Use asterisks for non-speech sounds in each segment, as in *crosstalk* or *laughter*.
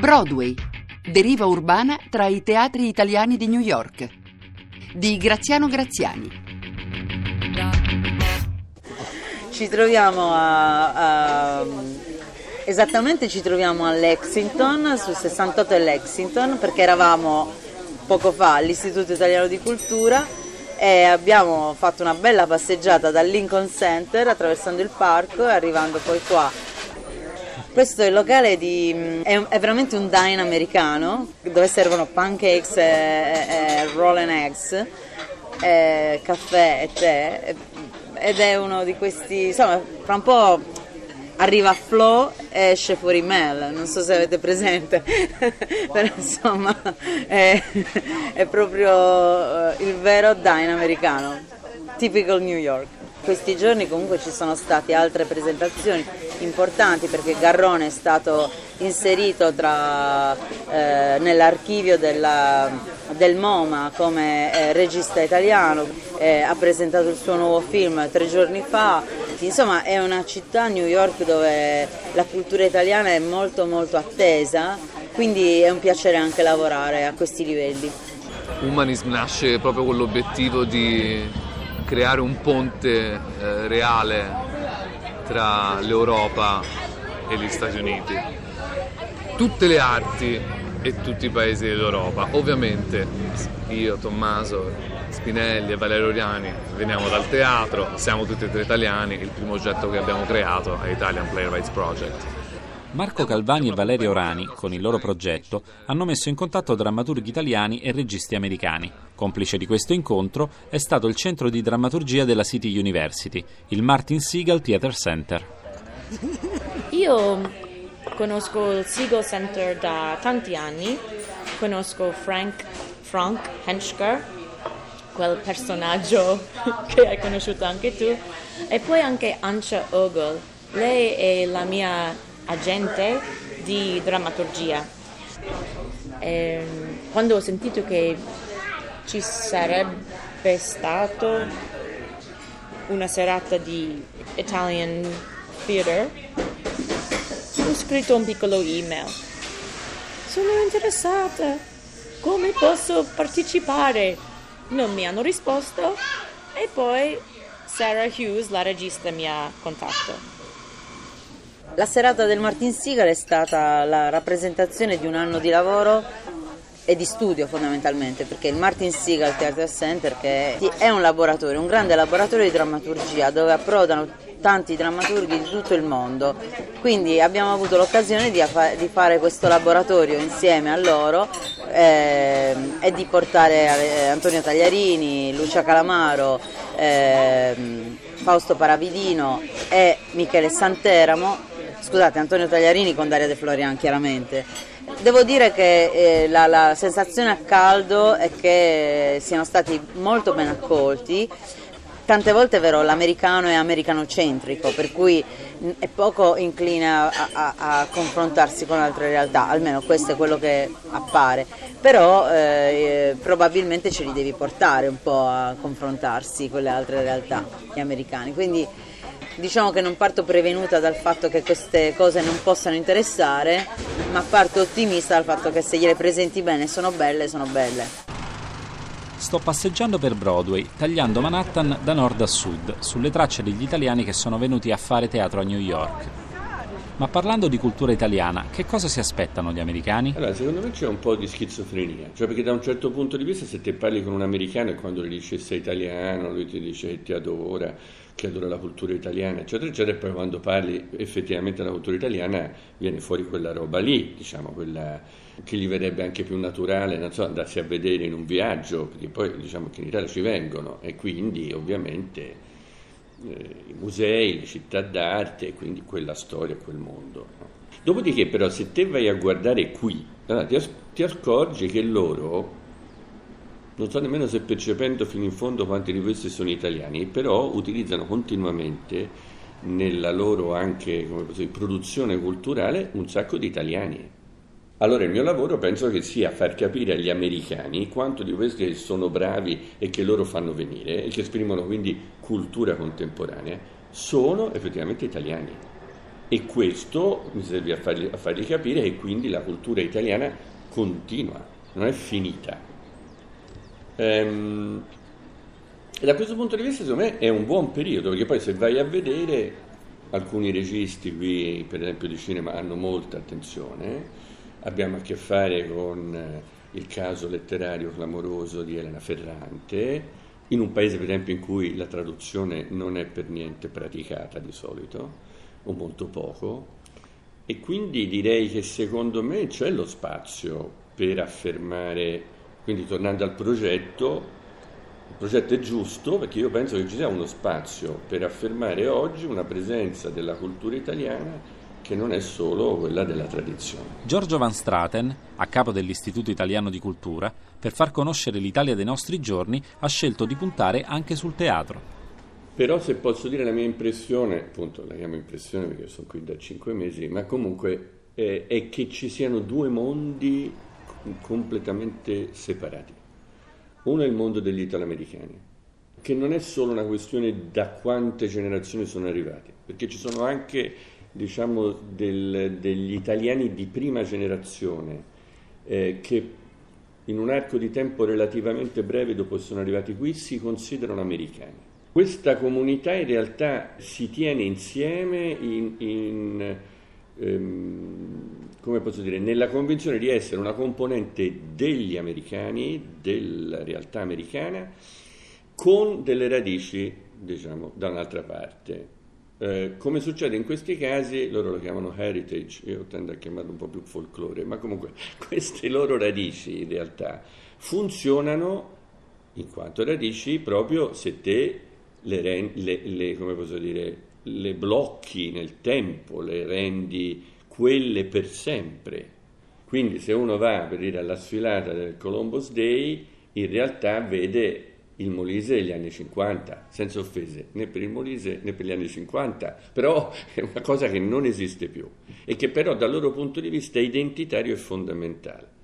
Broadway. Deriva urbana tra i teatri italiani di New York. Di Graziano Graziani. Ci troviamo a, a- esattamente ci troviamo a Lexington, sul 68 e Lexington, perché eravamo poco fa all'Istituto Italiano di Cultura e abbiamo fatto una bella passeggiata dal Lincoln Center attraversando il parco e arrivando poi qua. Questo è il locale di, è, un- è veramente un dine americano dove servono pancakes e, e- roll eggs, e caffè e tè ed è uno di questi, insomma, fra un po' arriva Flo e esce fuori Mel, non so se avete presente, *laughs* però insomma è, è proprio eh, il vero dine americano, typical New York. Questi giorni comunque ci sono state altre presentazioni importanti perché Garrone è stato inserito tra, eh, nell'archivio della- del MoMA come eh, regista italiano, eh, ha presentato il suo nuovo film tre giorni fa, insomma è una città, New York, dove la cultura italiana è molto molto attesa, quindi è un piacere anche lavorare a questi livelli. Humanism nasce proprio con l'obiettivo di creare un ponte eh, reale tra l'Europa e gli Stati Uniti. Tutte le arti e tutti i paesi dell'Europa, ovviamente io, Tommaso, Spinelli e Valerio Oriani veniamo dal teatro, siamo tutti e tre italiani, il primo oggetto che abbiamo creato è Italian Playwrights Project. Marco Calvani e Valerio Orani, con il loro progetto, hanno messo in contatto drammaturghi italiani e registi americani. Complice di questo incontro è stato il centro di drammaturgia della City University, il Martin Seagal Theatre Center. Io conosco il Siegel Center da tanti anni, conosco Frank, Frank Henschker, quel personaggio *laughs* che hai conosciuto anche tu, e poi anche Ancia Ogul. Lei è la mia agente di drammaturgia. Ehm, quando ho sentito che ci sarebbe stato una serata di Italian Theater, ho scritto un piccolo email. Sono interessata. Come posso partecipare? Non mi hanno risposto e poi Sarah Hughes, la regista, mi ha contattato. La serata del Martin Seagal è stata la rappresentazione di un anno di lavoro e di studio fondamentalmente, perché il Martin Seagal Theatre Center è un laboratorio, un grande laboratorio di drammaturgia dove approdano tanti drammaturghi di tutto il mondo. Quindi abbiamo avuto l'occasione di, fare questo laboratorio insieme a loro ehm, e di portare eh, Antonio Tagliarini, Lucia Calamaro, ehm, Fausto Paravidino e Michele Santeramo scusate Antonio Tagliarini con Daria De Florian chiaramente. Devo dire che eh, la, la sensazione a caldo è che siano stati molto ben accolti. Tante volte è vero l'americano è americanocentrico per cui mh, è poco incline a, a- a confrontarsi con altre realtà almeno questo è quello che appare. Però eh, eh, probabilmente ce li devi portare un po' a confrontarsi con le altre realtà gli americani. Quindi Diciamo che non parto prevenuta dal fatto che queste cose non possano interessare, ma parto ottimista dal fatto che se gliele presenti bene sono belle, sono belle. Sto passeggiando per Broadway, tagliando Manhattan da nord a sud, sulle tracce degli italiani che sono venuti a fare teatro a New York. Ma parlando di cultura italiana, che cosa si aspettano gli americani? Allora, secondo me c'è un po' di schizofrenia, cioè perché da un certo punto di vista se te parli con un americano e quando gli dici sei italiano, lui ti dice che ti adora, che adora la cultura italiana, eccetera, eccetera, e poi quando parli effettivamente della cultura italiana viene fuori quella roba lì, diciamo, quella che gli verrebbe anche più naturale, non so, andarsi a vedere in un viaggio, perché poi diciamo che in Italia ci vengono e quindi ovviamente i musei, le città d'arte, quindi quella storia, quel mondo. Dopodiché però se te vai a guardare qui, allora, ti, ti accorgi che loro, non so nemmeno se percependo fino in fondo quanti di questi sono italiani, però utilizzano continuamente nella loro anche dire, produzione culturale un sacco di italiani. Allora il mio lavoro penso che sia far capire agli americani quanto di questi sono bravi e che loro fanno venire e che esprimono quindi cultura contemporanea, sono effettivamente italiani. E questo mi serve a fargli, a fargli capire che quindi la cultura italiana continua, non è finita. Ehm, e da questo punto di vista, secondo me, è un buon periodo, perché poi se vai a vedere, alcuni registi qui, per esempio di cinema, hanno molta attenzione. Abbiamo a che fare con eh, il caso letterario clamoroso di Elena Ferrante, in un paese, per esempio, in cui la traduzione non è per niente praticata di solito, o molto poco. E quindi direi che secondo me c'è lo spazio per affermare, quindi tornando al progetto, il progetto è giusto perché io penso che ci sia uno spazio per affermare oggi una presenza della cultura italiana che non è solo quella della tradizione. Giorgio Van Straten, a capo dell'Istituto Italiano di Cultura, per far conoscere l'Italia dei nostri giorni, ha scelto di puntare anche sul teatro. Però se posso dire la mia impressione, appunto la chiamo impressione perché sono qui da cinque mesi, ma comunque eh, è che ci siano due mondi completamente separati. Uno è il mondo degli italoamericani, che non è solo una questione da quante generazioni sono arrivati, perché ci sono anche diciamo, del, degli italiani di prima generazione eh, che in un arco di tempo relativamente breve dopo sono arrivati qui si considerano americani. Questa comunità in realtà si tiene insieme in, in ehm, dire, nella convinzione di essere una componente degli americani, della realtà americana, con delle radici, diciamo, da un'altra parte. Eh, come succede in questi casi, loro lo chiamano heritage, io tendo a chiamarlo un po' più folklore, ma comunque *laughs* queste loro radici in realtà funzionano in quanto radici proprio se te le, le, le, posso dire, le blocchi nel tempo, le rendi quelle per sempre. Quindi se uno va per dire alla sfilata del Columbus Day, in realtà vede il Molise degli anni 50, senza offese né per il Molise né per gli anni 50, però *laughs* è una cosa che non esiste più e che però dal loro punto di vista identitario è fondamentale.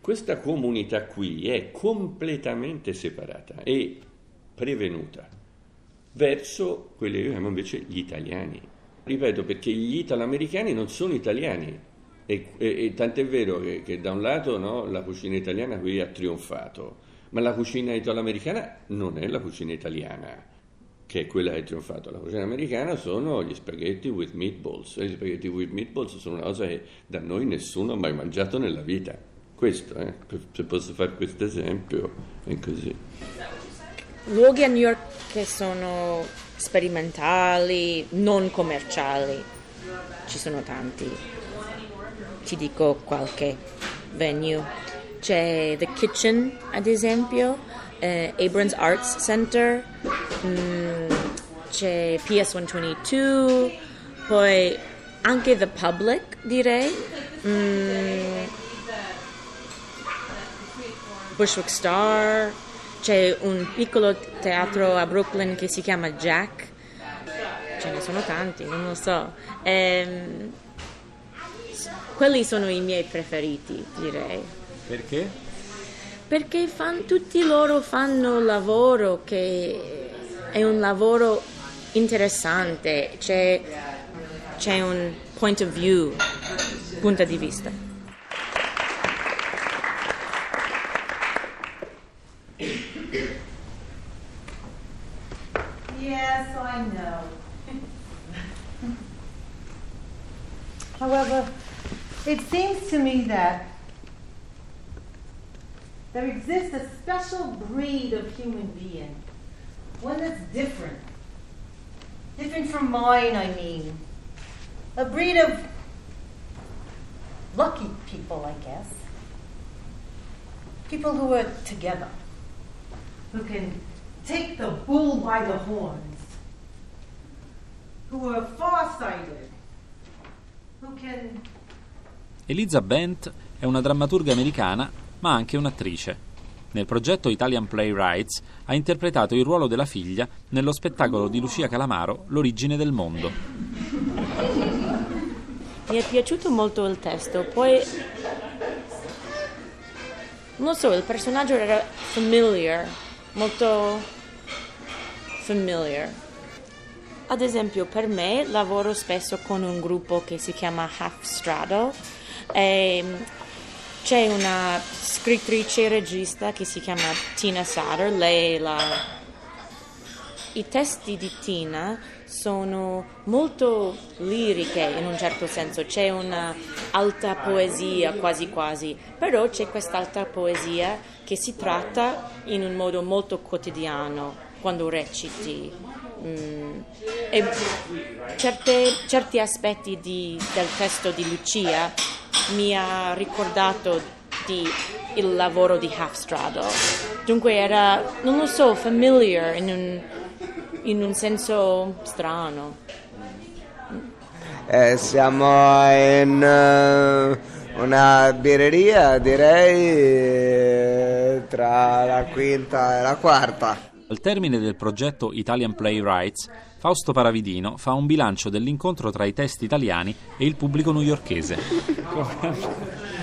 Questa comunità qui è completamente separata e prevenuta verso quelli che chiamo invece gli italiani. Ripeto, perché gli italoamericani non sono italiani. E, e, e tant'è vero che, che da un lato no, la cucina italiana qui ha trionfato, ma la cucina italoamericana non è la cucina italiana, che è quella che ha trionfato. La cucina americana sono gli spaghetti with meatballs. E gli spaghetti with meatballs sono una cosa che da noi nessuno ha mai mangiato nella vita. Questo, eh, se posso fare questo esempio, è così. Luoghi a New York che sono sperimentali, non commerciali. Ci sono tanti. Ti dico qualche venue. C'è The Kitchen, ad esempio, eh, Abrams Arts Center, mm, c'è PS122, poi anche The Public, direi. Mm, Bushwick Star, c'è un piccolo teatro a Brooklyn che si chiama Jack, ce ne sono tanti, non lo so. Ehm, quelli sono i miei preferiti, direi. Perché? Perché fan, tutti loro fanno lavoro che è un lavoro interessante, c'è, c'è un point of view, punto di vista. Yes, I know. *laughs* However, it seems to me that there exists a special breed of human being, one that's different. Different from mine, I mean. A breed of lucky people, I guess. People who are together, who can take the bull by the horns, who are farsighted, who can Eliza Bent è una drammaturga americana, ma anche un'attrice. Nel progetto Italian Playwrights ha interpretato il ruolo della figlia nello spettacolo di Lucia Calamaro L'origine del mondo. Mi è piaciuto molto il testo, poi non so, il personaggio era familiar, molto familiar. Ad esempio, per me lavoro spesso con un gruppo che si chiama Half Straddle e c'è una scrittrice e regista che si chiama Tina Satter, lei la... I testi di Tina sono molto liriche in un certo senso, c'è una alta poesia quasi quasi, però c'è quest'alta poesia che si tratta in un modo molto quotidiano quando reciti. Mm, e certe- certi aspetti di- del testo di Lucia mi ha ricordato di il lavoro di Half Straddle. Dunque era, non lo so, familiar in un, in un senso strano. Eh, siamo in eh, una birreria, direi, eh, tra la quinta e la quarta. Al termine del progetto Italian Playwrights, Fausto Paravidino fa un bilancio dell'incontro tra i testi italiani e il pubblico newyorkese. *laughs*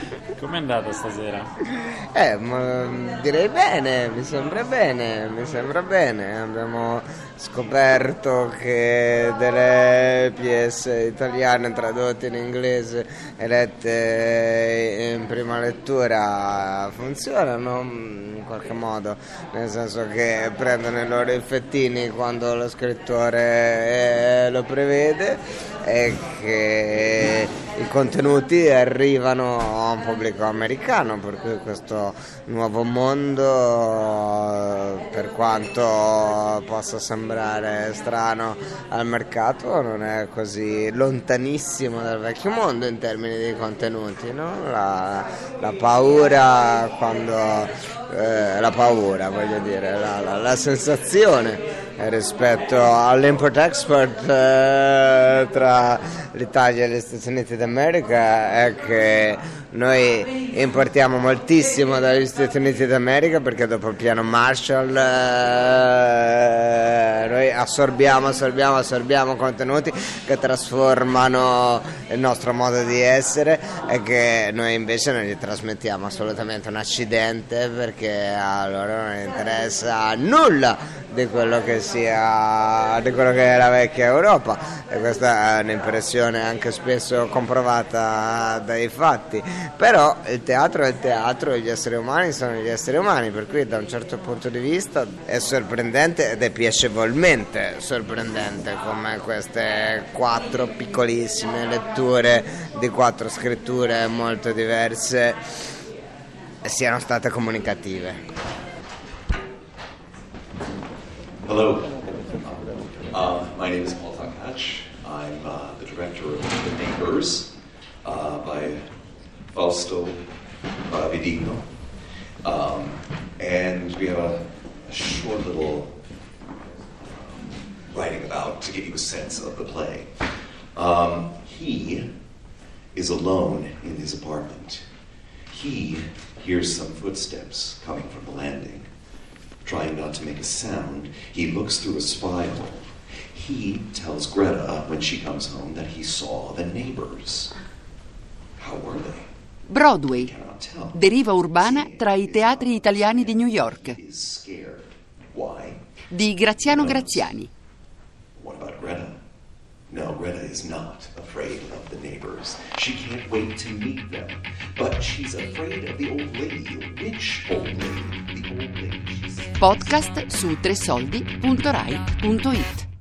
Com'è andata stasera? Eh, ma direi bene, mi sembra bene, mi sembra bene. Abbiamo scoperto che delle pièce italiane tradotte in inglese e lette in prima lettura funzionano in qualche modo, nel senso che prendono i loro effettini quando lo scrittore eh, lo prevede e che i contenuti arrivano a un pubblico americano, per cui questo nuovo mondo, per quanto possa sembrare strano al mercato, non è così lontanissimo dal vecchio mondo in termini di contenuti. No? La, la paura quando eh, la paura, voglio dire, la, la, la sensazione rispetto all'import-export eh, tra l'Italia e gli Stati Uniti d'America è che noi importiamo moltissimo dagli Stati Uniti d'America perché dopo il piano Marshall eh, noi assorbiamo, assorbiamo, assorbiamo contenuti che trasformano il nostro modo di essere e che noi invece non gli trasmettiamo assolutamente un accidente perché a loro non interessa nulla di quello che sia di quello che è la vecchia Europa e questa è un'impressione anche spesso comprovata dai fatti. Però il teatro è il teatro e gli esseri umani sono gli esseri umani per cui da un certo punto di vista è sorprendente ed è piacevolmente sorprendente come queste quattro piccolissime letture di quattro scritture molto diverse siano state comunicative. Hello, uh, my name is Paul Neighbors uh, by Fausto Vidino. Um, and we have a, a short little writing about to give you a sense of the play. Um, he is alone in his apartment. He hears some footsteps coming from the landing. Trying not to make a sound, he looks through a spy hole. He tells Greta when she comes home that he saw the neighbors. How were they? Broadway, deriva urbana tra i teatri italiani di New York, di Graziano Graziani. What about Greta? No, Greta is not afraid of the neighbors. She can't wait to meet them. But she's afraid of the old lady. Which old lady? The old lady Podcast su tresoldi.rai.it